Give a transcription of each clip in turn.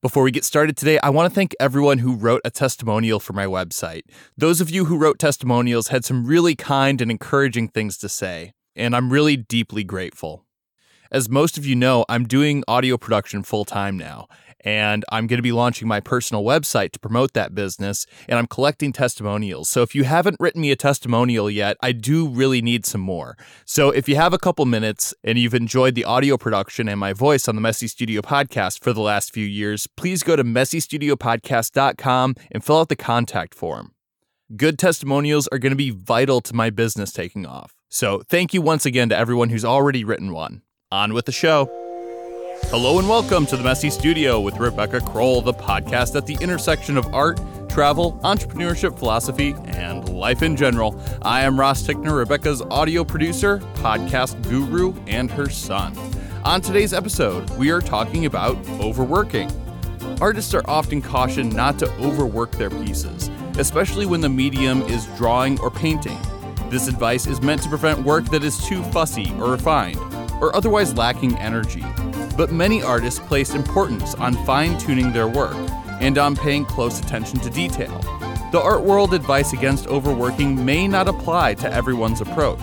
Before we get started today, I want to thank everyone who wrote a testimonial for my website. Those of you who wrote testimonials had some really kind and encouraging things to say, and I'm really deeply grateful. As most of you know, I'm doing audio production full time now, and I'm going to be launching my personal website to promote that business, and I'm collecting testimonials. So if you haven't written me a testimonial yet, I do really need some more. So if you have a couple minutes and you've enjoyed the audio production and my voice on the Messy Studio podcast for the last few years, please go to messystudiopodcast.com and fill out the contact form. Good testimonials are going to be vital to my business taking off. So thank you once again to everyone who's already written one. On with the show. Hello and welcome to the Messy Studio with Rebecca Crowell, the podcast at the intersection of art, travel, entrepreneurship, philosophy, and life in general. I am Ross Tickner, Rebecca's audio producer, podcast guru, and her son. On today's episode, we are talking about overworking. Artists are often cautioned not to overwork their pieces, especially when the medium is drawing or painting. This advice is meant to prevent work that is too fussy or refined, or otherwise lacking energy but many artists place importance on fine tuning their work and on paying close attention to detail. The art world advice against overworking may not apply to everyone's approach.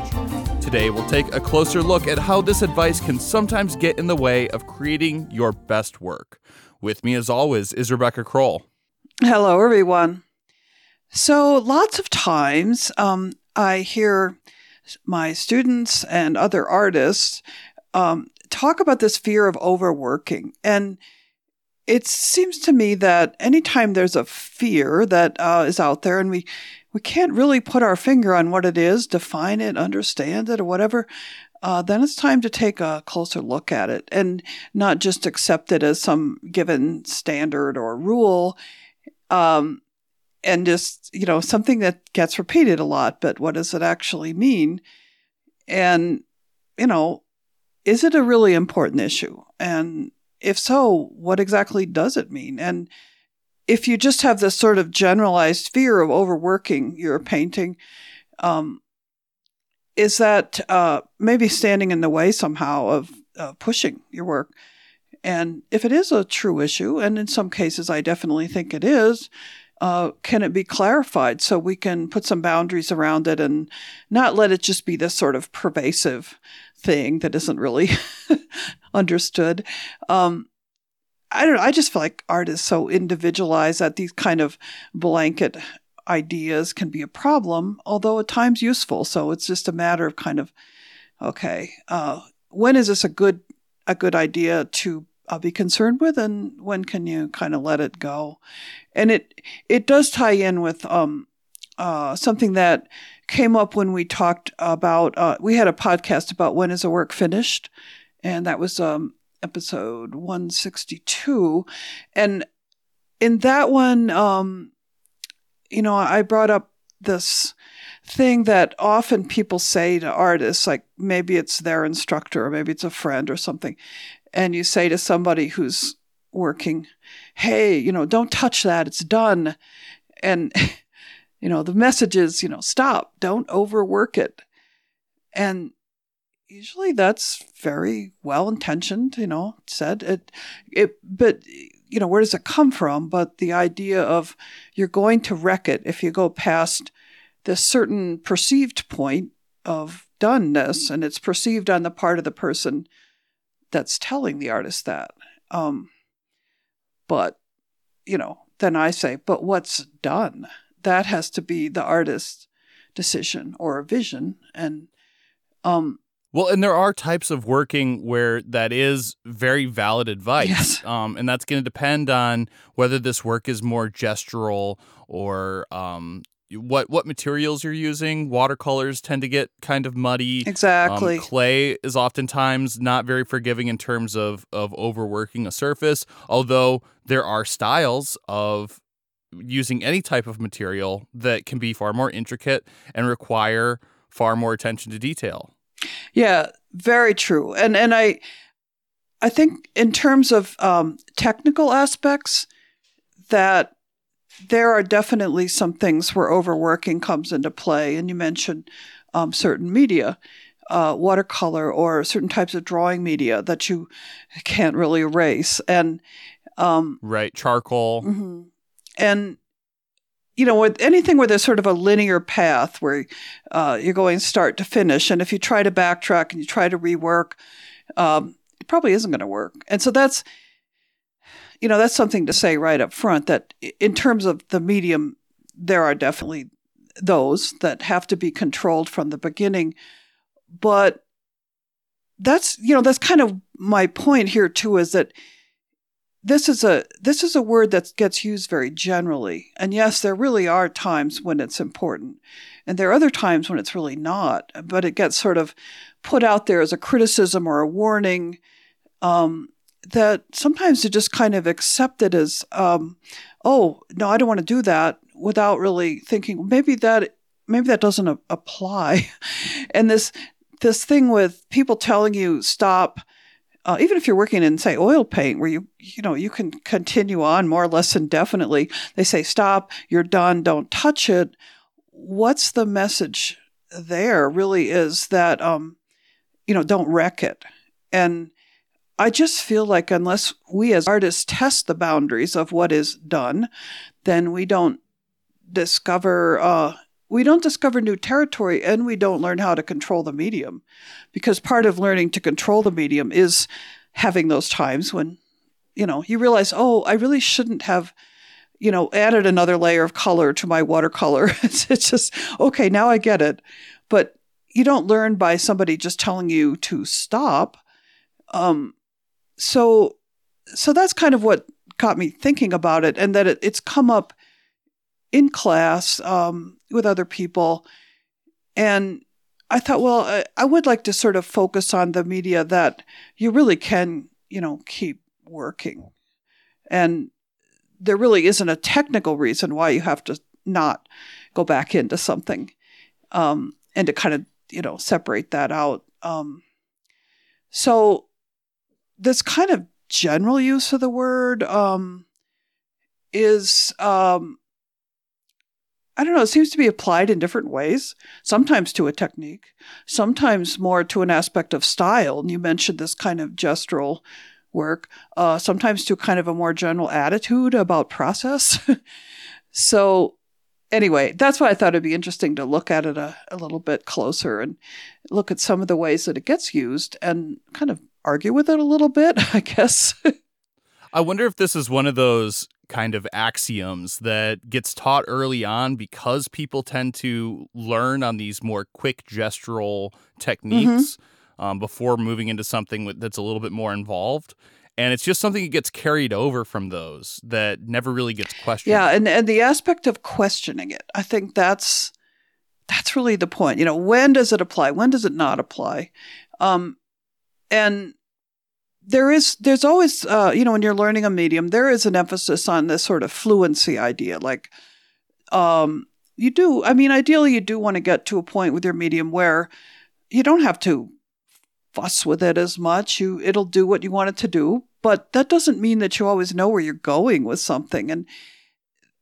Today, we'll take a closer look at how this advice can sometimes get in the way of creating your best work. With me, as always, is Rebecca Crowell. Hello, everyone. So, lots of times um, I hear my students and other artists um, talk about this fear of overworking. And it seems to me that anytime there's a fear that uh, is out there and we, we can't really put our finger on what it is, define it, understand it, or whatever, uh, then it's time to take a closer look at it and not just accept it as some given standard or rule. Um, and just, you know, something that gets repeated a lot, but what does it actually mean? And, you know, is it a really important issue? And if so, what exactly does it mean? And if you just have this sort of generalized fear of overworking your painting, um, is that uh, maybe standing in the way somehow of uh, pushing your work? And if it is a true issue, and in some cases I definitely think it is, uh, can it be clarified so we can put some boundaries around it and not let it just be this sort of pervasive thing that isn't really understood? Um, I don't know. I just feel like art is so individualized that these kind of blanket ideas can be a problem, although at times useful. So it's just a matter of kind of, okay, uh, when is this a good a good idea to uh, be concerned with, and when can you kind of let it go? And it it does tie in with um, uh, something that came up when we talked about. Uh, we had a podcast about when is a work finished, and that was um, episode one sixty two, and in that one, um, you know, I brought up this thing that often people say to artists, like maybe it's their instructor or maybe it's a friend or something, and you say to somebody who's working, hey, you know, don't touch that, it's done. And, you know, the message is, you know, stop, don't overwork it. And usually that's very well intentioned, you know, said it, it, but, you know, where does it come from? But the idea of you're going to wreck it if you go past this certain perceived point of doneness, and it's perceived on the part of the person that's telling the artist that. Um, but, you know, then I say, but what's done? That has to be the artist's decision or vision. And, um, well, and there are types of working where that is very valid advice. Yes. Um, and that's going to depend on whether this work is more gestural or um, what what materials you're using. Watercolors tend to get kind of muddy. Exactly. Um, clay is oftentimes not very forgiving in terms of of overworking a surface. Although there are styles of using any type of material that can be far more intricate and require far more attention to detail. Yeah, very true. And and I I think in terms of um, technical aspects that there are definitely some things where overworking comes into play. And you mentioned um, certain media, uh, watercolor or certain types of drawing media that you can't really erase. And Um, right, charcoal. hmm And you know, with anything where there's sort of a linear path where uh, you're going start to finish, and if you try to backtrack and you try to rework, um, it probably isn't going to work. And so that's, you know, that's something to say right up front. That in terms of the medium, there are definitely those that have to be controlled from the beginning, but that's you know that's kind of my point here too is that this is a this is a word that gets used very generally and yes there really are times when it's important and there are other times when it's really not but it gets sort of put out there as a criticism or a warning um, that sometimes to just kind of accept it as um, oh no i don't want to do that without really thinking maybe that maybe that doesn't a- apply. And this this thing with people telling you stop uh, even if you're working in say oil paint where you you know you can continue on more or less indefinitely they say stop you're done don't touch it. What's the message there really is that um you know don't wreck it. And i just feel like unless we as artists test the boundaries of what is done then we don't discover uh we don't discover new territory and we don't learn how to control the medium. Because part of learning to control the medium is having those times when you know you realize oh i really shouldn't have you know added another layer of color to my watercolor. It's, it's just okay now i get it. But you don't learn by somebody just telling you to stop um so so that's kind of what got me thinking about it and that it, it's come up in class um, with other people. And I thought, well, I, I would like to sort of focus on the media that you really can, you know, keep working. And there really isn't a technical reason why you have to not go back into something um, and to kind of, you know, separate that out. Um, so, this kind of general use of the word um, is um, I don't know, it seems to be applied in different ways, sometimes to a technique, sometimes more to an aspect of style. And you mentioned this kind of gestural work, uh, sometimes to kind of a more general attitude about process. so, anyway, that's why I thought it'd be interesting to look at it a, a little bit closer and look at some of the ways that it gets used and kind of argue with it a little bit, I guess. I wonder if this is one of those kind of axioms that gets taught early on because people tend to learn on these more quick gestural techniques mm-hmm. um, before moving into something that's a little bit more involved. And it's just something that gets carried over from those that never really gets questioned. Yeah, and, and the aspect of questioning it, I think that's that's really the point. You know, when does it apply? When does it not apply? Um, and there is there's always uh, you know when you're learning a medium there is an emphasis on this sort of fluency idea like um, you do i mean ideally you do want to get to a point with your medium where you don't have to fuss with it as much. You it'll do what you want it to do but that doesn't mean that you always know where you're going with something. And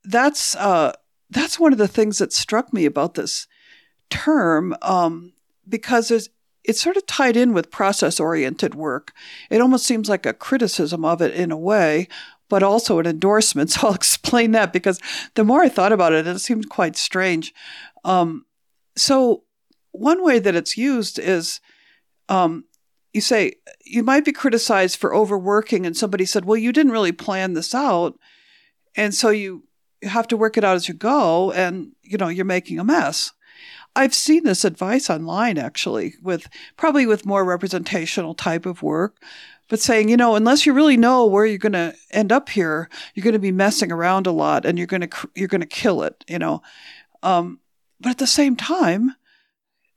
that's uh, that's one of the things that struck me about this term um, because there's it's sort of tied in with process oriented work. It almost seems like a criticism of it in a way, but also an endorsement. So I'll explain that because the more I thought about it, it seemed quite strange. Um, so, one way that it's used is um, you say, you might be criticized for overworking, and somebody said, well, you didn't really plan this out. And so you, you have to work it out as you go, and you know, you're making a mess. I've seen this advice online actually with probably with more representational type of work, but saying, you know, unless you really know where you're going to end up here, you're going to be messing around a lot and you're going to you're going to kill it, you know. Um, but at the same time,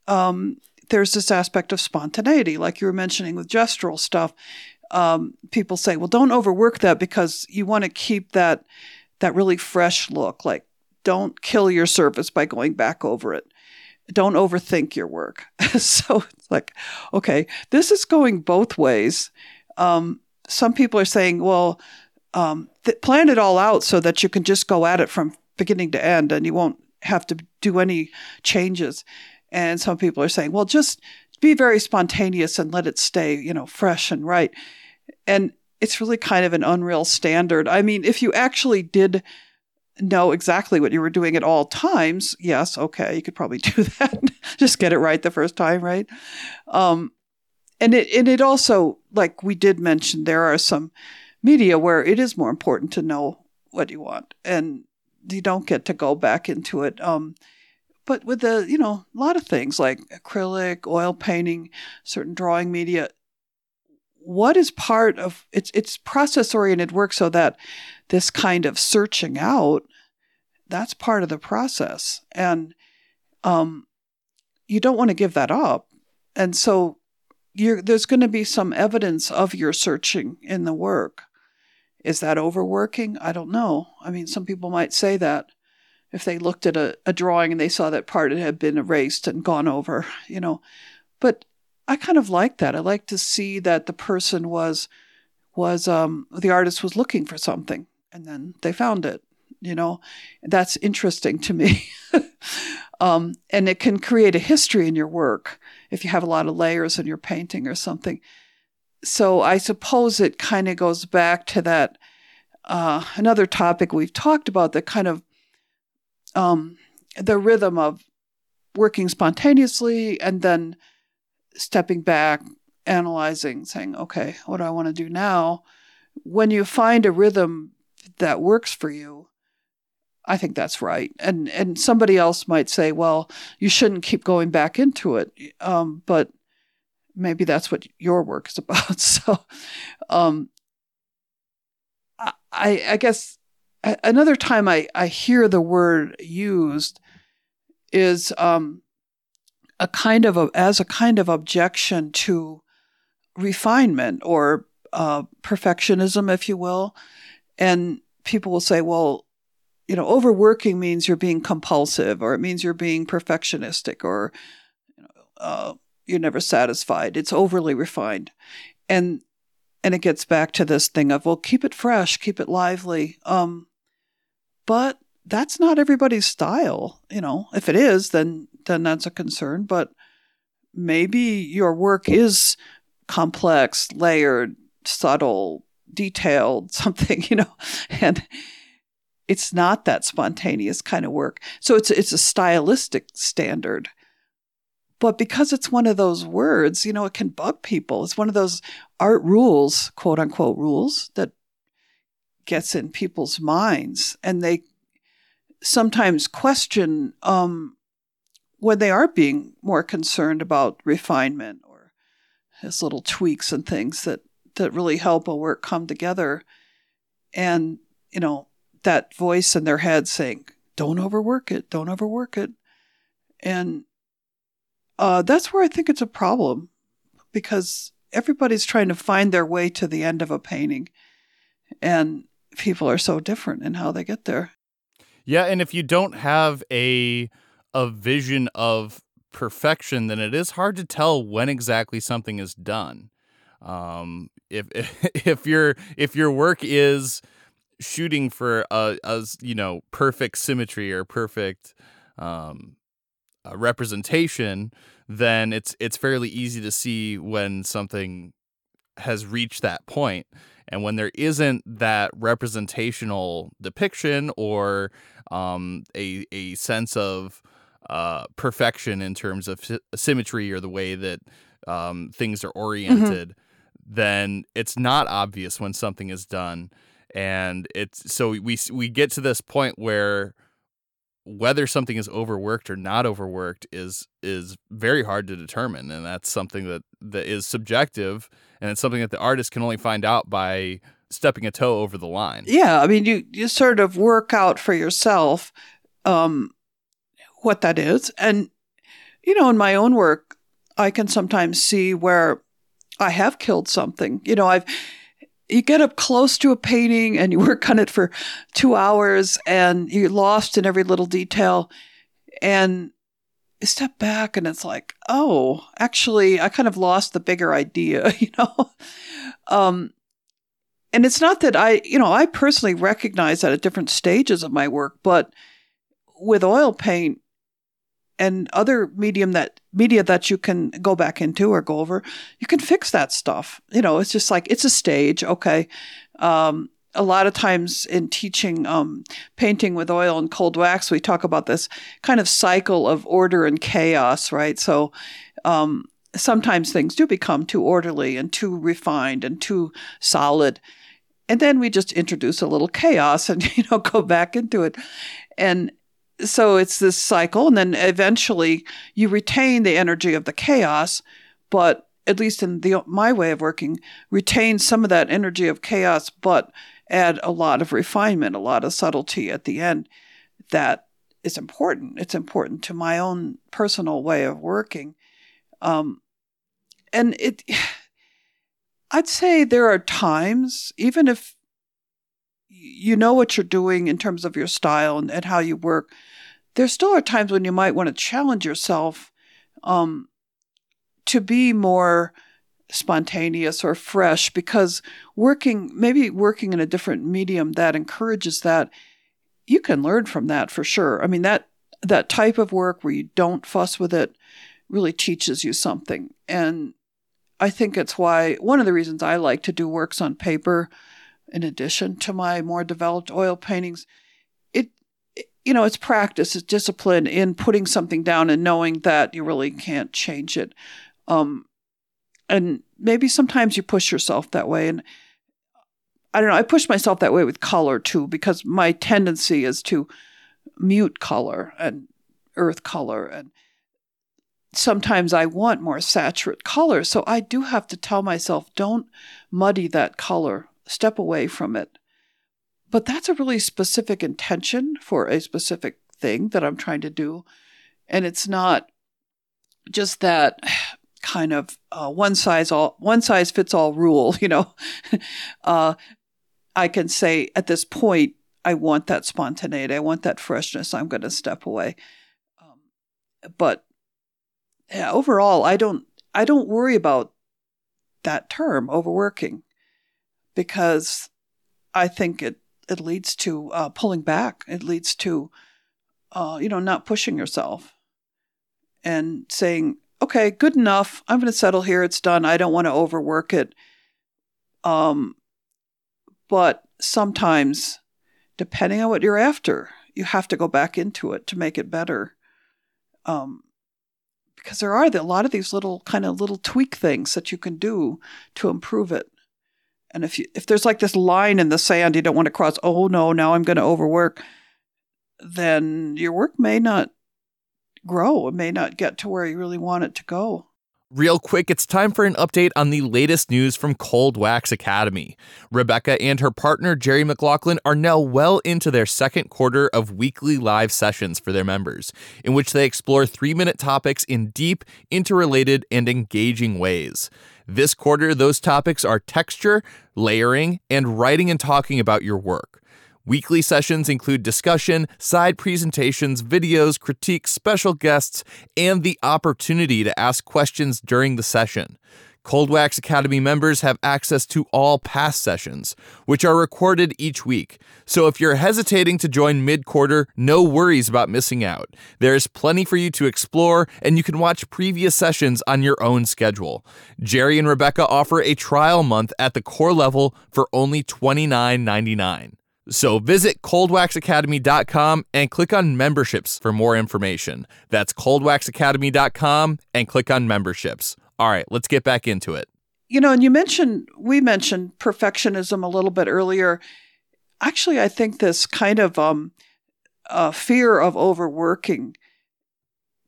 um, there's this aspect of spontaneity, like you were mentioning with gestural stuff. Um, people say, well, don't overwork that because you want to keep that that really fresh look. Like, don't kill your surface by going back over it don't overthink your work. so it's like, okay, this is going both ways. Um, some people are saying, well, um, th- plan it all out so that you can just go at it from beginning to end and you won't have to do any changes. And some people are saying, well, just be very spontaneous and let it stay, you know, fresh and right. And it's really kind of an unreal standard. I mean, if you actually did know exactly what you were doing at all times, yes, okay, you could probably do that. Just get it right the first time, right? Um, and it and it also, like we did mention, there are some media where it is more important to know what you want, and you don't get to go back into it. Um, but with the, you know, a lot of things like acrylic, oil painting, certain drawing media, what is part of it's it's process oriented work so that this kind of searching out that's part of the process. And um, you don't want to give that up. And so you're there's going to be some evidence of your searching in the work. Is that overworking? I don't know. I mean some people might say that if they looked at a, a drawing and they saw that part had been erased and gone over you know. But I kind of like that. I like to see that the person was was um, the artist was looking for something and then they found it. You know, that's interesting to me. um, and it can create a history in your work if you have a lot of layers in your painting or something. So I suppose it kind of goes back to that uh, another topic we've talked about that kind of um, the rhythm of working spontaneously and then stepping back, analyzing, saying, okay, what do I want to do now? When you find a rhythm that works for you, I think that's right. And and somebody else might say, well, you shouldn't keep going back into it. Um, but maybe that's what your work is about. So, um, I I guess another time I I hear the word used is um, a kind of a, as a kind of objection to refinement or uh, perfectionism, if you will. And people will say, well, you know, overworking means you're being compulsive, or it means you're being perfectionistic, or you know, uh, you're never satisfied. It's overly refined, and and it gets back to this thing of well, keep it fresh, keep it lively. Um, but that's not everybody's style. You know, if it is, then then that's a concern. But maybe your work is complex, layered, subtle, detailed, something, you know, and it's not that spontaneous kind of work. So it's it's a stylistic standard. But because it's one of those words, you know, it can bug people. It's one of those art rules, quote unquote rules, that gets in people's minds and they sometimes question um, when they are being more concerned about refinement or his little tweaks and things that that really help a work come together. And you know that voice in their head saying don't overwork it don't overwork it. And uh, that's where i think it's a problem because everybody's trying to find their way to the end of a painting and people are so different in how they get there. Yeah, and if you don't have a a vision of perfection, then it is hard to tell when exactly something is done. Um, if if your if your work is shooting for a, a you know perfect symmetry or perfect um, representation, then it's it's fairly easy to see when something has reached that point. And when there isn't that representational depiction or um, a a sense of uh, perfection in terms of symmetry or the way that um, things are mm-hmm. oriented, mm-hmm. then it's not obvious when something is done, and it's so we we get to this point where whether something is overworked or not overworked is is very hard to determine and that's something that that is subjective and it's something that the artist can only find out by stepping a toe over the line. Yeah, I mean, you you sort of work out for yourself um, what that is, and you know, in my own work, I can sometimes see where I have killed something. You know, I've you get up close to a painting and you work on it for two hours and you're lost in every little detail. And you step back and it's like oh actually i kind of lost the bigger idea you know? Um, and it's not that I, you know, I personally recognize that at different stages of my work, but with oil paint, and other medium that media that you can go back into or go over, you can fix that stuff. You know, it's just like it's a stage. Okay. Um, a lot of times in teaching um, painting with oil and cold wax, we talk about this kind of cycle of order and chaos, right? So um, sometimes things do become too orderly and too refined and too solid. And then we just introduce a little chaos and, you know, go back into it. And so it's this cycle. And then eventually you retain the energy of the chaos, but at least in the, my way of working, retain some of that energy of chaos, but add a lot of refinement, a lot of subtlety at the end that is important. It's important to my own personal way of working. Um, and it, I'd say there are times, even if you know what you're doing in terms of your style and, and how you work, there still are times when you might want to challenge yourself um, to be more spontaneous or fresh because working maybe working in a different medium that encourages that you can learn from that for sure. I mean that that type of work where you don't fuss with it really teaches you something. And i think it's why one of the reasons i like to do works on paper in addition to my more developed oil paintings. It you know it's practice it's discipline in putting something down and knowing that you really can't change it. Um, and maybe sometimes you push yourself that way. And i don't know i push myself that way with color too because my tendency is to mute color and earth color. And sometimes i want more saturate color. So i do have to tell myself don't muddy that color step away from it but that's a really specific intention for a specific thing that i'm trying to do and it's not just that kind of uh, one size all one size fits all rule. You know, uh, I can say at this point I want that spontaneity, I want that freshness. I'm going to step away. Um, but yeah, overall, I don't I don't worry about that term overworking because I think it it leads to uh, pulling back. It leads to uh, you know not pushing yourself and saying okay, good enough. I'm going to settle here. It's done. I don't want to overwork it. Um, but sometimes, depending on what you're after, you have to go back into it to make it better. Um, because there are a lot of these little kind of little tweak things that you can do to improve it. And if you if there's like this line in the sand you don't want to cross, oh no, now I'm going to overwork, then your work may not grow. It may not get to where you really want it to go. Real quick, it's time for an update on the latest news from Cold Wax Academy. Rebecca and her partner, Jerry McLaughlin, are now well into their second quarter of weekly live sessions for their members, in which they explore three minute topics in deep, interrelated, and engaging ways. This quarter, those topics are texture, layering, and writing and talking about your work. Weekly sessions include discussion, side presentations, videos, critiques, special guests, and the opportunity to ask questions during the session. Cold Wax Academy members have access to all past sessions, which are recorded each week. So if you're hesitating to join mid quarter, no worries about missing out. There's plenty for you to explore, and you can watch previous sessions on your own schedule. Jerry and Rebecca offer a trial month at the core level for only $29.99. So visit coldwaxacademy.com and click on memberships for more information. That's coldwaxacademy.com and click on memberships. All right, let's get back into it. You know, and you mentioned, we mentioned perfectionism a little bit earlier. Actually, I think this kind of um, uh, fear of overworking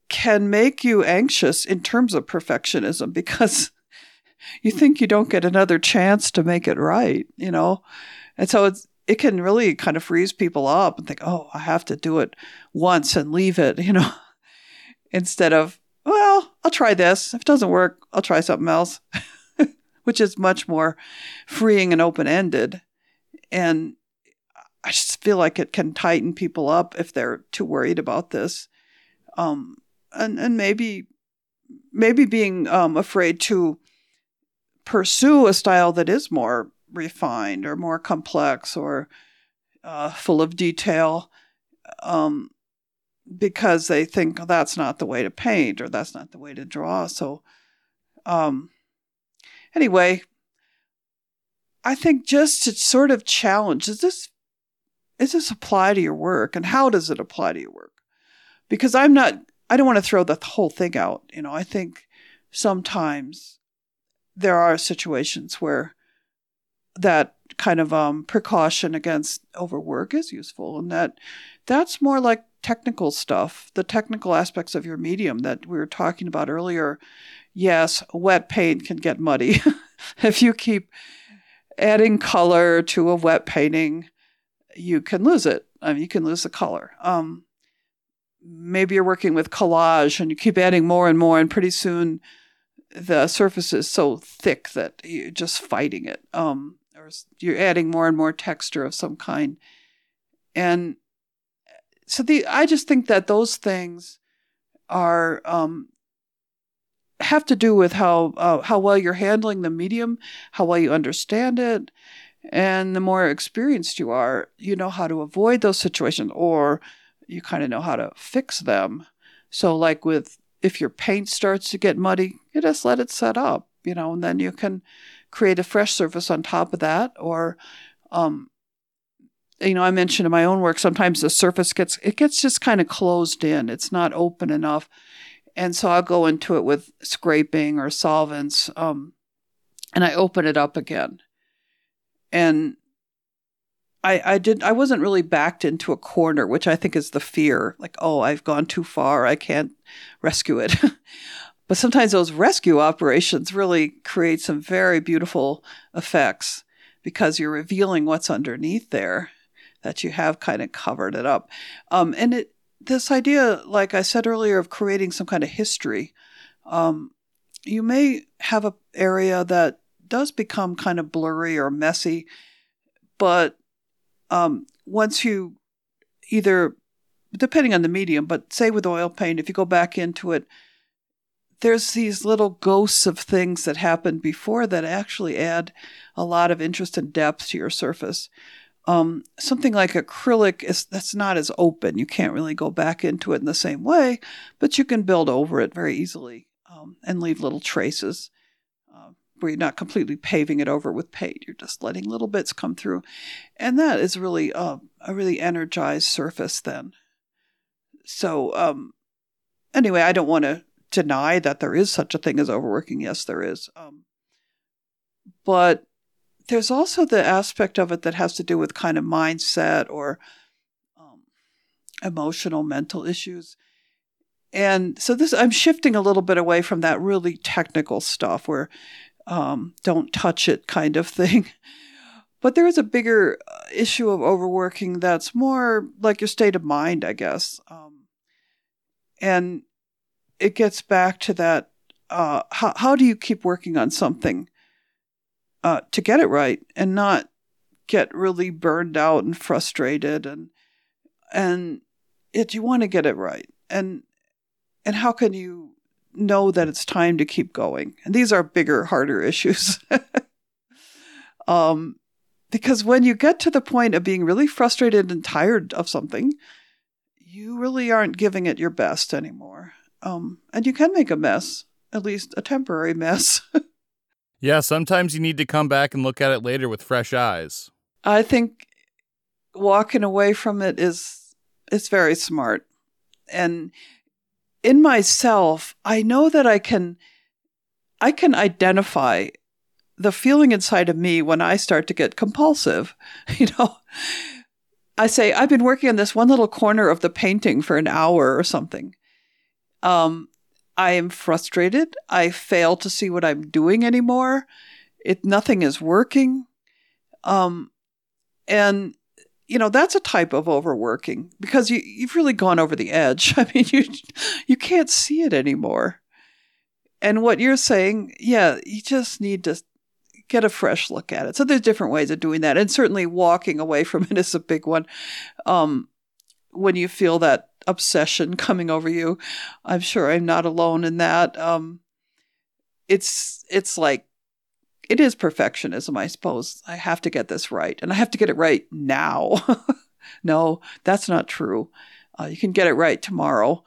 can make you anxious in terms of perfectionism because you think you don't get another chance to make it right, you know? And so it's, it can really kind of freeze people up and think, oh, I have to do it once and leave it, you know, instead of, well, I'll try this. If it doesn't work, I'll try something else, which is much more freeing and open ended. And I just feel like it can tighten people up if they're too worried about this. Um, and, and maybe, maybe being um, afraid to pursue a style that is more refined or more complex or uh, full of detail um, because they think oh, that's not the way to paint or that's not the way to draw. So, um, anyway, I think just to sort of challenge does this does this apply to your work and how does it apply to your work? Because I'm not I don't want to throw the whole thing out. You know, I think sometimes there are situations where that kind of um, precaution against overwork is useful, and that that's more like technical stuff, the technical aspects of your medium that we were talking about earlier. Yes, wet paint can get muddy if you keep adding color to a wet painting. You can lose it. I mean, you can lose the color. Um, maybe you're working with collage and you keep adding more and more, and pretty soon the surface is so thick that you're just fighting it. Um, or you're adding more and more texture of some kind. And so the I just think that those things are um, have to do with how uh, how well you're handling the medium, how well you understand it, and the more experienced you are, you know how to avoid those situations, or you kind of know how to fix them. So, like with if your paint starts to get muddy, you just let it set up, you know, and then you can create a fresh surface on top of that. Or, um, you know, I mentioned in my own work, sometimes the surface gets, it gets just kind of closed in. It's not open enough. And so I'll go into it with scraping or solvents, um, and I open it up again. And I, I did I wasn't really backed into a corner, which I think is the fear, like, oh, I've gone too far, I can't rescue it. but sometimes those rescue operations really create some very beautiful effects because you're revealing what's underneath there that you have kind of covered it up. Um, and it this idea, like I said earlier, of creating some kind of history, um, you may have an area that does become kind of blurry or messy, but um, once you either, depending on the medium, but say with oil paint, if you go back into it, there's these little ghosts of things that happened before that actually add a lot of interest and depth to your surface. Um, something like acrylic is that's not as open. You can't really go back into it in the same way, but you can build over it very easily um, and leave little traces where you're not completely paving it over with paint. You're just letting little bits come through. And that is really uh, a really energized surface then. So, um, anyway, I don't want to deny that there is such a thing as overworking. Yes, there is. Um, but there's also the aspect of it that has to do with kind of mindset or um, emotional, mental issues. And so this, I'm shifting a little bit away from that really technical stuff where um, don't touch it kind of thing. But there is a bigger uh, issue of overworking that's more like your state of mind, I guess. Um, and it gets back to that uh, how, how do you keep working on something uh, to get it right and not get really burned out and frustrated and and it you want to get it right and and how can you know that it's time to keep going. And these are bigger, harder issues. um, because when you get to the point of being really frustrated and tired of something, you really aren't giving it your best anymore. Um, and you can make a mess, at least a temporary mess. Yeah, sometimes you need to come back and look at it later with fresh eyes. I think walking away from it is is very smart. And in myself, I know that I can I can identify the feeling inside of me when I start to get compulsive. You know, I say, I've been working on this one little corner of the painting for an hour or something. Um, I am frustrated. I fail to see what I'm doing anymore. It nothing is working. Um, and you know that's a type of overworking because you you've really gone over the edge. I mean, you you can't see it anymore. And what you're saying, yeah, you just need to get a fresh look at it. So there's different ways of doing that, and certainly walking away from it is a big one. Um, when you feel that obsession coming over you, I'm sure I'm not alone in that. Um, it's it's like it is perfectionism, I suppose. I have to get this right, and I have to get it right now. no, that's not true. Uh, you can get it right tomorrow,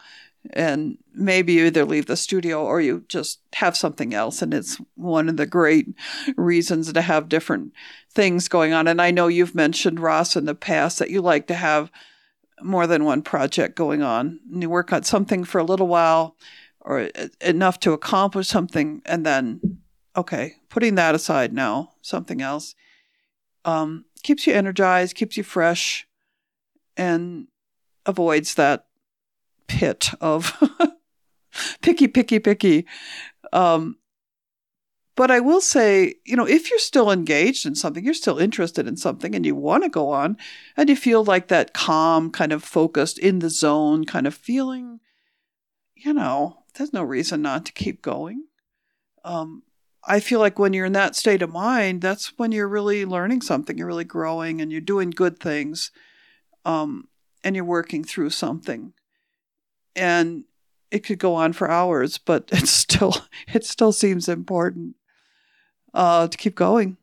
and maybe you either leave the studio or you just have something else. And it's one of the great reasons to have different things going on. And I know you've mentioned, Ross, in the past that you like to have more than one project going on. And you work on something for a little while or enough to accomplish something, and then, okay, putting that aside now, something else. Um, keeps you energized, keeps you fresh, and avoids that pit of picky, picky, picky. Um, but I will say, you know, if you're still engaged in something, you're still interested in something and you want to go on and you feel like that calm, kind of focused in the zone kind of feeling, you know, there's no reason not to keep going. Um, I feel like when you're in that state of mind, that's when you're really learning something, you're really growing and you're doing good things. Um, and you're working through something. And it could go on for hours, but it's still it still seems important uh, to keep going.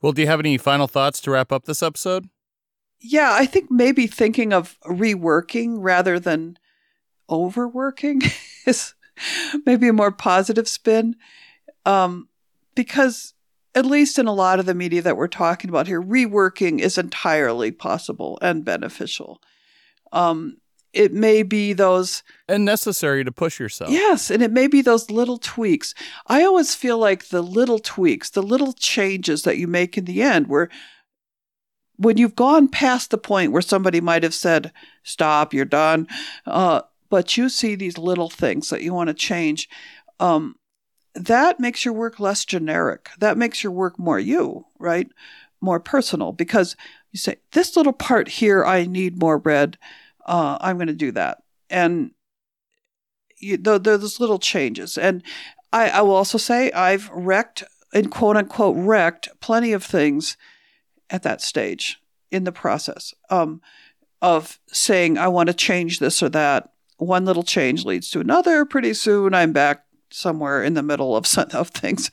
Well, do you have any final thoughts to wrap up this episode? Yeah, I think maybe thinking of reworking rather than overworking is maybe a more positive spin. Um, because at least in a lot of the media that we're talking about here, reworking is entirely possible and beneficial. Um, it may be those and necessary to push yourself. Yes, and it may be those little tweaks. I always feel like the little tweaks, the little changes that you make in the end, where when you've gone past the point where somebody might have said, "Stop, you're done," uh, but you see these little things that you want to change. Um, that makes your work less generic. That makes your work more you, right? More personal because you say, this little part here, I need more red uh, I'm going to do that. And you, those little changes. And I, I will also say I've wrecked, in quote unquote, wrecked plenty of things at that stage in the process um, of saying, I want to change this or that. One little change leads to another. Pretty soon I'm back somewhere in the middle of, of things.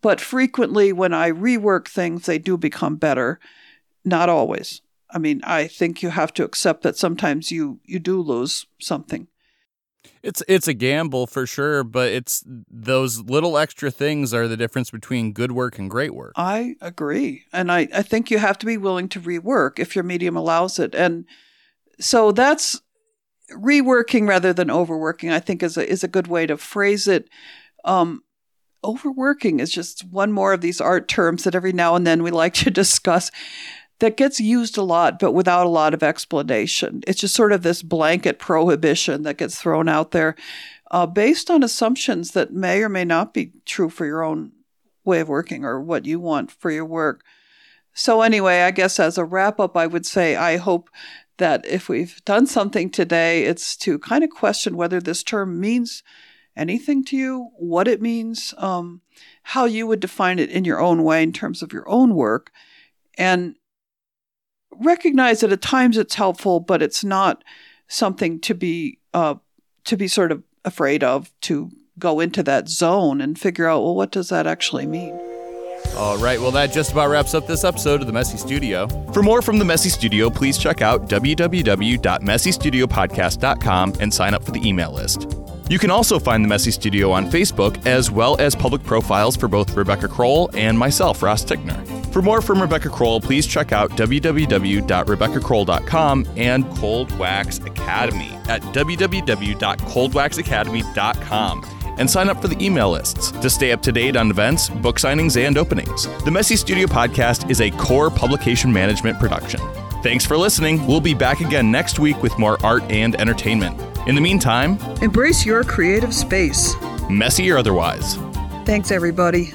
But frequently, when I rework things, they do become better. Not always. I mean, I think you have to accept that sometimes you you do lose something. It's it's a gamble for sure, but it's those little extra things are the difference between good work and great work. I agree. And I, I think you have to be willing to rework if your medium allows it. And so that's reworking rather than overworking, I think is a is a good way to phrase it. Um, overworking is just one more of these art terms that every now and then we like to discuss that gets used a lot, but without a lot of explanation. It's just sort of this blanket prohibition that gets thrown out there uh, based on assumptions that may or may not be true for your own way of working or what you want for your work. So, anyway, I guess as a wrap up, I would say I hope that if we've done something today, it's to kind of question whether this term means anything to you, what it means, um, how you would define it in your own way in terms of your own work. And recognize that at times it's helpful, but it's not something to be uh, to be sort of afraid of to go into that zone and figure out well what does that actually mean. All right, well, that just about wraps up this episode of The Messy Studio. For more from The Messy Studio, please check out www.messystudiopodcast.com and sign up for the email list. You can also find The Messy Studio on Facebook, as well as public profiles for both Rebecca Crowell and myself, Ross Tickner. For more from Rebecca Crowell, please check out www.rebeccacrowell.com and Cold Wax Academy at www.coldwaxacademy.com and sign up for the email lists to stay up to date on events, book signings, and openings. The Messy Studio podcast is a core publication management production. Thanks for listening. We'll be back again next week with more art and entertainment. In the meantime, embrace your creative space, messy or otherwise. Thanks, everybody.